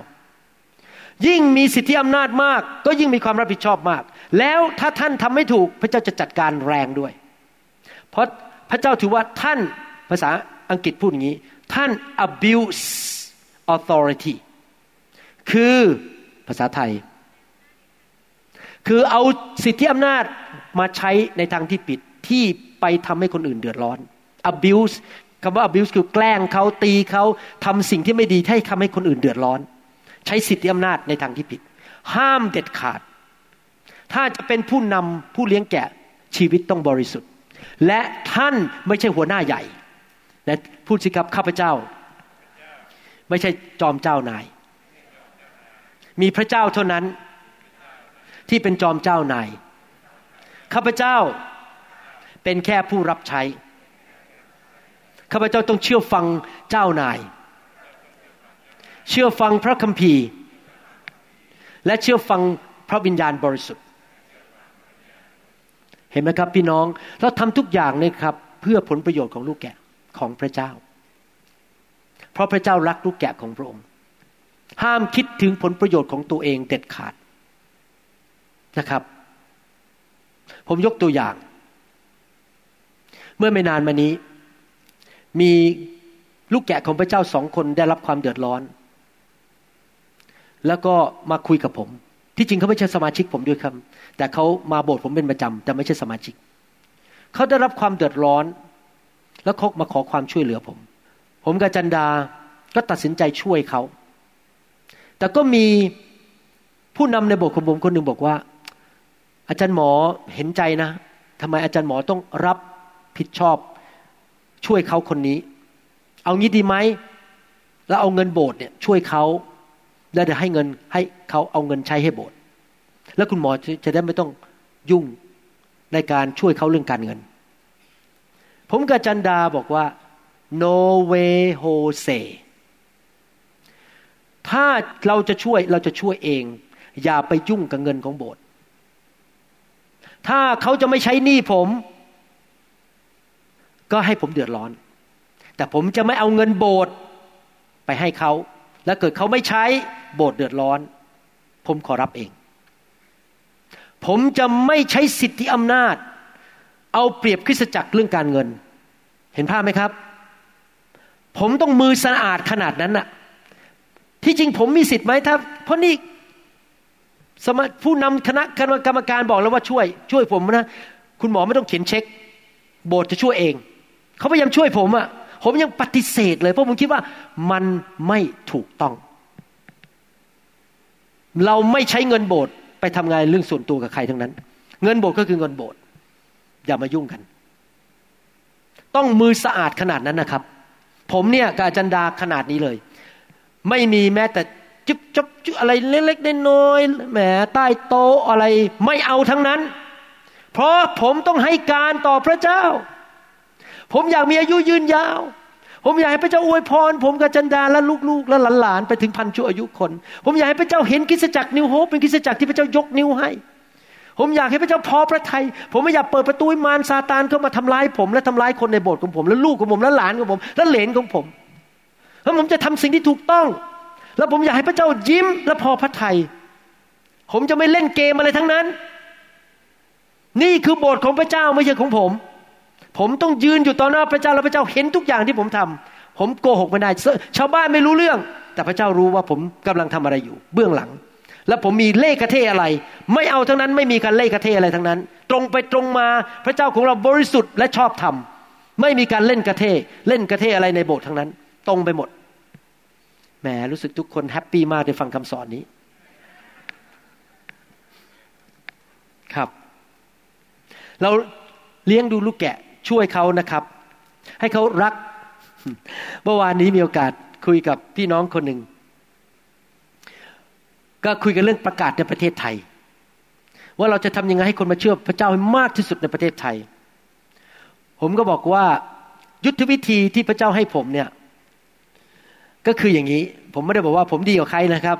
ยิ่งมีสิทธิอำนาจมาก ก็ยิ่งมีความรับผิดชอบมาก แล้วถ้าท่านทำไม่ถูกพระเจ้าจะจัดการแรงด้วย เพราะพระเจ้าถือว่าท่านภาษาอังกฤษพูดอย่างนี้ ท่าน abuse authority คือภาษาไทย คือเอาสิทธิอำนาจมาใช้ในทางที่ผิดที่ไปทำให้คนอื่นเดือดร้อน abuse คำว่า abuse คือแกล้งเขาตีเขาทำสิ่งที่ไม่ดีให้ทำให้คนอื่นเดือดร้อน ใช้สิทธิอำนาจในทางที่ผิด ห้ามเด็ดขาด ถ้าจะเป็นผู้นำผู้เลี้ยงแกะชีวิตต้องบริสุทธิ์ และท่านไม่ใช่หัวหน้าใหญ่และพูดสิครับข้าพเจ้า ไม่ใช่จอมเจ้านาย มีพระเจ้าเท่านั้นที่เป็นจอมเจ้านายข้าพเจ้าเป็นแค่ผู้รับใช้ ข้าพเจ้าต้องเชื่อฟังเจ้านาย เชื่อฟังพระคัมภีร์ และเชื่อฟังพระวิญญาณบริสุทธิ์ เห็นไหมครับพี่น้อง เราทำทุกอย่างเนี่ยครับ เพื่อผลประโยชน์ของลูกแกะของพระเจ้า เพราะพระเจ้ารักลูกแกะของพระองค์ ห้ามคิดถึงผลประโยชน์ของตัวเองเด็ดขาดนะครับ ผมยกตัวอย่าง เมื่อไม่นานมานี้ มีลูกแกะของพระเจ้าสองคนได้รับความเดือดร้อน แล้วก็มาคุยกับผม ที่จริงเขาไม่ใช่สมาชิกผมด้วยครับ แต่เขามาโบสถ์ผมเป็นประจำแต่ไม่ใช่สมาชิก เขาได้รับความเดือดร้อน แล้วเขามาขอความช่วยเหลือผม ผมกับจันดาก็ตัดสินใจช่วยเขา แต่ก็มีผู้นำในโบสถ์ของผมคนหนึ่งบอกว่า อาจารย์หมอเห็นใจนะทำไมอาจารย์หมอต้องรับผิดชอบ ช่วยเขาคนนี้ เอางี้ดีไหมแล้วเอาเงินโบสถ์เนี่ยช่วยเขาแล้วเดี๋ยวให้เงินให้เขาเอาเงินใช้ให้โบสถ์แล้วคุณหมอจะได้ไม่ต้องยุ่งในการช่วยเขาเรื่องการเงิน ผมกับจันดาบอกว่า no way Jose ถ้าเราจะช่วยเราจะช่วยเอง อย่าไปยุ่งกับเงินของโบสถ์ถ้าเขาจะไม่ใช้หนี้ผม ก็ให้ผมเดือดร้อน แต่ผมจะไม่เอาเงินโบสถ์ไปให้เขา แล้วเกิดเขาไม่ใช้โบสถ์เดือดร้อน ผมขอรับเอง ผมจะไม่ใช้สิทธิอำนาจ เอาเปรียบคริสตจักรเรื่องการเงิน เห็นภาพไหมครับ ผมต้องมือสะอาดขนาดนั้นน่ะ ที่จริงผมมีสิทธิ์ไหมถ้าเพราะนี่สมผู้นำคณะกรรมการบอกแล้วว่าช่วย ช่วยผมนะ คุณหมอไม่ต้องเขียนเช็ค โบสถ์จะช่วยเอง เขาพยายามช่วยผมอะ่ะผมยังปฏิเสธเลย เพราะผมคิดว่ามันไม่ถูกต้อง เราไม่ใช้เงินโบสถ์ไปทำงานเรื่องส่วนตัวกับใครทั้งนั้น เงินโบสถ์ก็คือเงินโบสถ์อย่ามายุ่งกัน ต้องมือสะอาดขนาดนั้นนะครับ ผมเนี่ยกับอาจารย์ดาขนาดนี้เลย ไม่มีแม้แต่จุ๊บจุ๊บจุ๊บอะไรเล็กๆน้อยๆแหมใต้โต๊ะอะไรไม่เอาทั้งนั้น เพราะผมต้องให้การต่อพระเจ้า ผมอยากมีอายุยืนยาว ผมอยากให้พระเจ้าอวยพร ผมกับจันดาและลูกๆ และหลานๆไปถึงพันชั่วอายุคน ผมอยากให้พระเจ้าเห็นคริสจักรนิวโฮปเป็นคริสจักรที่พระเจ้ายกนิ้วให้ ผมอยากให้พระเจ้าพอพระทยัยผมไม่อยากเปิดประตูให้มารซาตานเข้ามาทำร้ายผม และทำร้ายคนในโบสถ์ของผม และลูกของผมและหลานของผม และเหลนของผมแล้วผมจะทำสิ่งที่ถูกต้อง แล้วผมอยากให้พระเจ้ายิ้มและพอพระทยัยผมจะไม่เล่นเกมอะไรทั้งนั้น นี่คือโบสถ์ของพระเจ้าไม่ใช่ของผม ผมต้องยืนอยู่ต่อหน้าพระเจ้าแล้วพระเจ้าเห็นทุกอย่างที่ผมทำผมโกหกไม่ได้ชาวบ้านไม่รู้เรื่อง แต่พระเจ้ารู้ว่าผมกำลังทำอะไรอยู่ เบื้องหลัง แล้วผมมีเล่ห์กระเท่ห์อะไร ไม่เอาทั้งนั้นไม่มีการเล่ห์กระเท่ห์อะไรทั้งนั้น ตรงไปตรงมาพระเจ้าของเราบริสุทธิ์และชอบธรรมไม่มีการเล่ห์กระเท่ห์เล่ห์กระเท่ห์อะไรในโบสถ์ทั้งนั้น ตรงไปหมดแหมรู้สึกทุกคน happy มากได้ฟังคำสอนนี้ ครับ เราเลี้ยงดูลูกแกะ ช่วยเขานะครับ ให้เขารัก เมื่อวานนี้มีโอกาสคุยกับพี่น้องคนหนึ่ง ก็คุยกันเรื่องประกาศในประเทศไทย ว่าเราจะทำยังไงให้คนมาเชื่อพระเจ้าให้มากที่สุดในประเทศไทย ผมก็บอกว่ายุทธวิธีที่พระเจ้าให้ผมเนี่ย ก็คืออย่างนี้ ผมไม่ได้บอกว่าผมดีกว่าใครนะครับ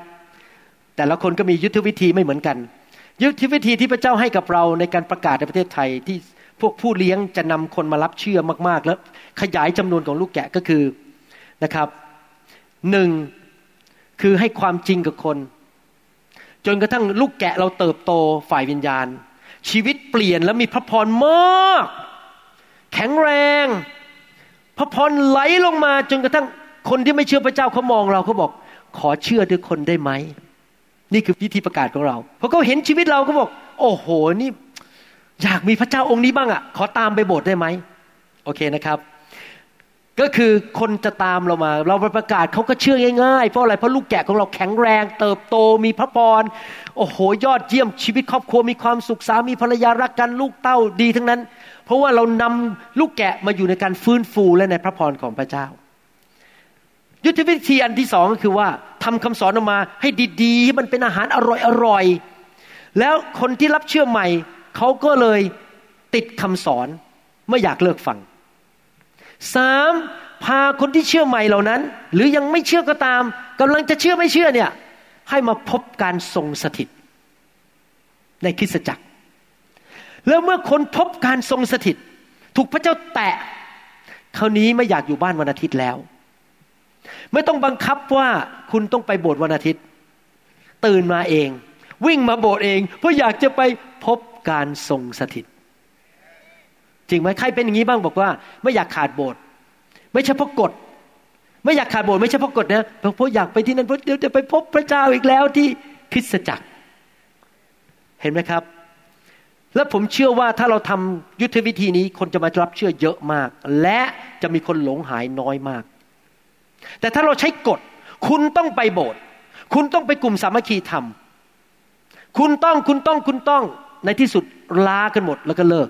แต่ละคนก็มียุทธวิธีไม่เหมือนกัน ยุทธวิธีที่พระเจ้าให้กับเราในการประกาศในประเทศไทยที่ พวกผู้เลี้ยงจะนำคนมารับเชื่อมากๆ แล้วขยายจำนวนของลูกแกะก็คือนะครับหนึ่งคือให้ความจริงกับคน จนกระทั่งลูกแกะเราเติบโตฝ่ายวิญญาณ ชีวิตเปลี่ยนแล้วมีพระพรมาก แข็งแรง พระพรไหลลงมาจนกระทั่งคนที่ไม่เชื่อพระเจ้าเขามองเราเขาบอก ขอเชื่อด้วยคนได้ไหมนี่คือวิธีประกาศของเราเพราะเขาเห็นชีวิตเราเขาบอก โอ้โหนี่ อยากมีพระเจ้าองค์นี้บ้างอะ่ะ ขอตามไปโบสถ์ได้ไหมโอเคนะครับ ก็คือคนจะตามเรามา เราไปประกาศเขาก็เชื่อง่ายๆเพราะอะไรเพราะลูกแกะของเราแข็งแรง เติบโตมีพระพรโอ้โหยอดเยี่ยมชีวิตครอบครัวมีความสุขสามีภรรยารักกันลูกเต้าดีทั้งนั้น เพราะว่าเรานำลูกแกะมาอยู่ในการฟื้นฟูและในพระพรของพระเจ้า ยุทธวิธีอันที่สองก็คือว่าทำคำสอนออกมาให้ดีๆให้มันเป็นอาหารอร่อยๆแล้วคนที่รับเชื่อใหม่ เขาก็เลยติดคำสอนไม่อยากเลิกฟังสามพาคนที่เชื่อใหม่เหล่านั้น หรือยังไม่เชื่อก็ตามกำลังจะเชื่อไม่เชื่อเนี่ยให้มาพบการทรงสถิต ในคริสตจักร แล้วเมื่อคนพบการทรงสถิต ถูกพระเจ้าแตะคราวนี้ไม่อยากอยู่บ้านวันอาทิตย์แล้ว ไม่ต้องบังคับว่าคุณต้องไปโบสถ์วันอาทิตย์ ตื่นมาเอง วิ่งมาโบสถ์เอง เพราะอยากจะไปพบ การทรงสถิต จริงไหมใครเป็นอย่างนี้บ้างบอกว่า ไม่อยากขาดโบสถ์ไม่ใช่เพราะกฎไม่อยากขาดโบสถ์ไม่ใช่เพราะกฎนะเพราะอยากไปที่นั่นเพราะเดี๋ยวจะไปพบพระเจ้าอีกแล้วที่คริสตจักร เห็นไหมครับ แล้วผมเชื่อว่าถ้าเราทำยุทธวิธีนี้คนจะมารับเชื่อเยอะมาก และจะมีคนหลงหายน้อยมาก แต่ถ้าเราใช้กฎ คุณต้องไปโบสถ์คุณต้องไปกลุ่มสามัคคีธรรม คุณต้องคุณต้องคุณต้อง ในที่สุดลากันหมดแล้วก็เลิก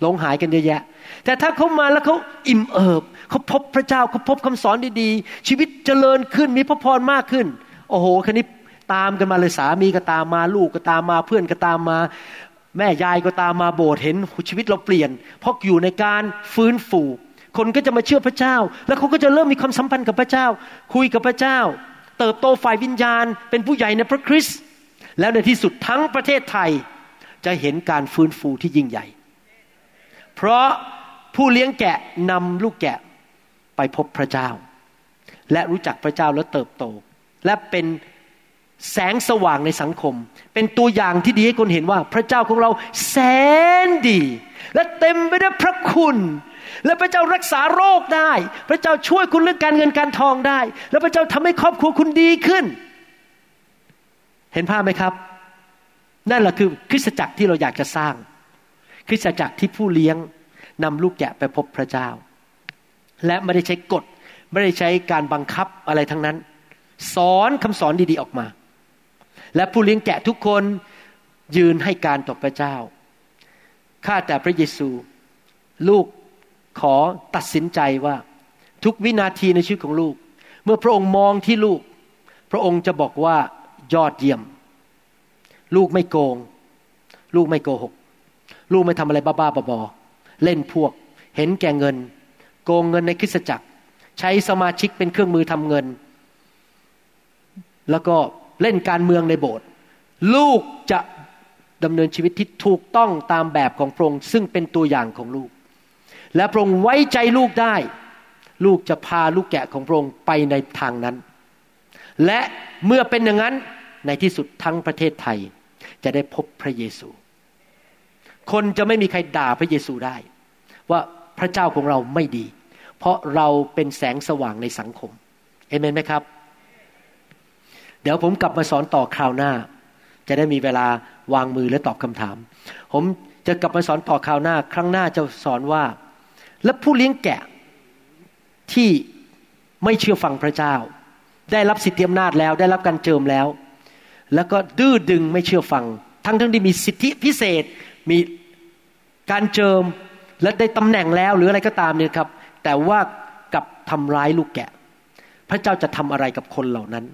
หลงหายกันเยอะแยะ แต่ถ้าเขามาแล้วเขาอิ่มเอิบเขาพบพระเจ้าเขาพบคำสอนดีๆ ชีวิตเจริญขึ้นมีพระพรมากขึ้น โอ้โหคันนี้ตามกันมาเลยสามีก็ตามมาลูกก็ตามมาเพื่อนก็ตามมา แม่ยายก็ตามมาโบสถ์เห็นชีวิตเราเปลี่ยน เพราะอยู่ในการฟื้นฟูคนก็จะมาเชื่อพระเจ้า แล้วเขาก็จะเริ่มมีความสัมพันธ์กับพระเจ้า คุยกับพระเจ้า เติบโตฝ่ายวิญญาณ เป็นผู้ใหญ่ในพระคริสต์แล้วในที่สุดทั้งประเทศไทย จะเห็นการฟื้นฟูที่ยิ่งใหญ่ เพราะผู้เลี้ยงแกะนำลูกแกะไปพบพระเจ้า และรู้จักพระเจ้าแล้วเติบโต และเป็นแสงสว่างในสังคม เป็นตัวอย่างที่ดีให้คนเห็นว่า พระเจ้าของเราแสนดี และเต็มไปด้วยพระคุณ และพระเจ้ารักษาโรคได้ พระเจ้าช่วยคุณเรื่องการเงินการทองได้ และพระเจ้าทำให้ครอบครัวคุณดีขึ้น เห็นภาพไหมครับ นั่นแหละคือคริสตจักรที่เราอยากจะสร้าง คริสตจักรที่ผู้เลี้ยงนำลูกแกะไปพบพระเจ้า และไม่ได้ใช้กฎ ไม่ได้ใช้การบังคับอะไรทั้งนั้น สอนคำสอนดีๆออกมา และผู้เลี้ยงแกะทุกคนยืนให้การต่อพระเจ้าข้าแต่พระเยซู ลูกขอตัดสินใจว่าทุกวินาทีในชีวิตของลูก เมื่อพระองค์มองที่ลูก พระองค์จะบอกว่ายอดเยี่ยม ลูกไม่โกง ลูกไม่โกหก ลูกไม่ทำอะไรบ้าๆบอๆเล่นพวก เห็นแก่เงิน โกงเงินในคริสตจักร ใช้สมาชิกเป็นเครื่องมือทำเงิน แล้วก็เล่นการเมืองในโบสถ์ลูกจะดำเนินชีวิตที่ถูกต้องตามแบบของพระองค์ซึ่งเป็นตัวอย่างของลูก และพระองค์ไว้ใจลูกได้ ลูกจะพาลูกแกะของพระองค์ไปในทางนั้น และเมื่อเป็นอย่างนั้นในที่สุดทั้งประเทศไทย จะได้พบพระเยซู คนจะไม่มีใครด่าพระเยซูได้ ว่าพระเจ้าของเราไม่ดี เพราะเราเป็นแสงสว่างในสังคมเอเมนไหมครับ เดี๋ยวผมกลับมาสอนต่อคราวหน้า จะได้มีเวลาวางมือและตอบคำถาม ผมจะกลับมาสอนต่อคราวหน้า ครั้งหน้าจะสอนว่า และผู้เลี้ยงแกะที่ไม่เชื่อฟังพระเจ้า ได้รับสิทธิอำนาจแล้ว ได้รับการเจิมแล้ว แล้วก็ดื้อดึงไม่เชื่อฟัง ทั้งทั้งที่มีสิทธิพิเศษ มีการเจิมและได้ตำแหน่งแล้วหรืออะไรก็ตามเนี่ยครับ แต่ว่ากับทำร้ายลูกแกะ พระเจ้าจะทำอะไรกับคนเหล่านั้น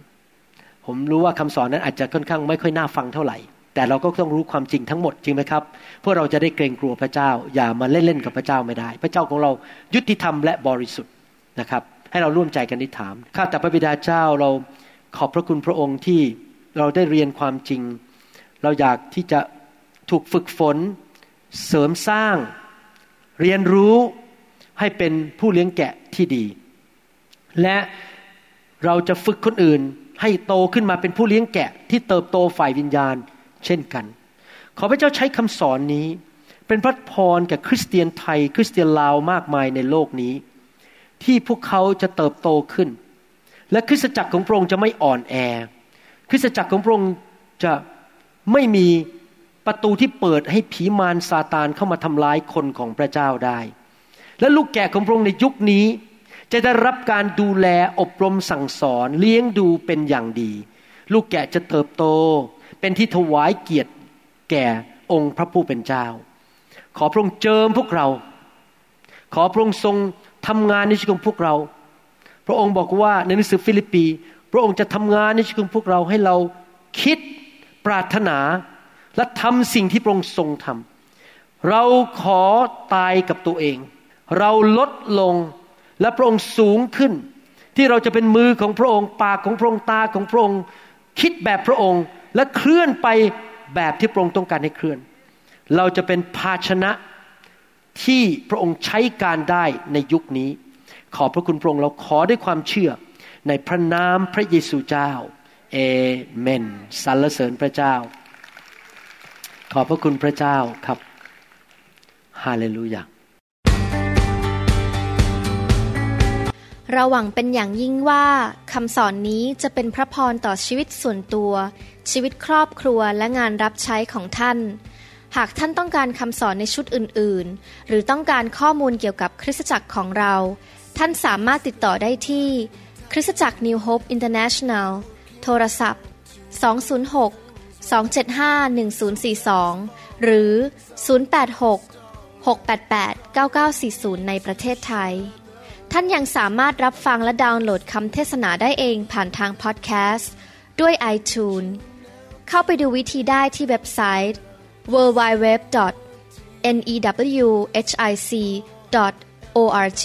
ผมรู้ว่าคำสอนนั้นอาจจะค่อนข้างไม่ค่อยน่าฟังเท่าไหร่ แต่เราก็ต้องรู้ความจริงทั้งหมดจริงไหมครับเพื่อเราจะได้เกรงกลัวพระเจ้า อย่ามาเล่นๆกับพระเจ้าไม่ได้ พระเจ้าของเรายุติธรรมและบริสุทธิ์นะครับ ให้เราร่วมใจกันนิถามข้าแต่พระบิดาเจ้าเราขอบพระคุณพระองค์ที่ เราได้เรียนความจริง เราอยากที่จะถูกฝึกฝน เสริมสร้าง เรียนรู้ให้เป็นผู้เลี้ยงแกะที่ดี และเราจะฝึกคนอื่น ให้โตขึ้นมาเป็นผู้เลี้ยงแกะ ที่เติบโตฝ่ายวิญญาณ เช่นกัน ขอพระเจ้าใช้คำสอนนี้ เป็นพระพรแก่คริสเตียนไทย คริสเตียนลาวมากมายในโลกนี้ ที่พวกเขาจะเติบโตขึ้น และคริสตจักรของพระองค์จะไม่อ่อนแอ คริสตจักรของพระองค์จะไม่มีประตูที่เปิดให้ผีมารซาตานเข้ามาทำร้ายคนของพระเจ้าได้ และลูกแกะของพระองค์ในยุคนี้ จะได้รับการดูแลอบรมสั่งสอนเลี้ยงดูเป็นอย่างดี ลูกแกะจะเติบโต เป็นที่ถวายเกียรติแก่องค์พระผู้เป็นเจ้า ขอพระองค์เจิมพวกเรา ขอพระองค์ทรงทำงานในชีวิตของพวกเรา พระองค์บอกว่าในหนังสือฟิลิปปี พระองค์จะทำงานในชีวิตของพวกเราให้เราคิดปรารถนาและทำสิ่งที่พระองค์ทรงทำเราขอตายกับตัวเอง เราลดลงและพระองค์สูงขึ้น ที่เราจะเป็นมือของพระองค์ปากของพระองค์ตาของพระองค์ คิดแบบพระองค์และเคลื่อนไปแบบที่พระองค์ต้องการให้เคลื่อน เราจะเป็นภาชนะที่พระองค์ใช้การได้ในยุคนี้ ขอพระคุณพระองค์เราขอด้วยความเชื่อ ในพระนามพระเยซูเจ้าเอเมนสรรเสริญพระเจ้า ขอบพระคุณพระเจ้าครับฮาเลลูยาเราหวังเป็นอย่างยิ่งว่าคำสอนนี้จะเป็นพระพรต่อชีวิตส่วนตัว ชีวิตครอบครัวและงานรับใช้ของท่าน หากท่านต้องการคำสอนในชุดอื่นๆ หรือต้องการข้อมูลเกี่ยวกับคริสตจักรของเรา ท่านสามารถติดต่อได้ที่ คริสตจักร New Hope International โทรศัพท์ 206 275 1042 หรือ 086 688 9940 ในประเทศไทย ท่านยังสามารถรับฟังและดาวน์โหลดคำเทศนาได้เองผ่านทางพอดแคสต์ด้วย iTunes เข้าไปดูวิธีได้ที่เว็บไซต์ www.newhic.org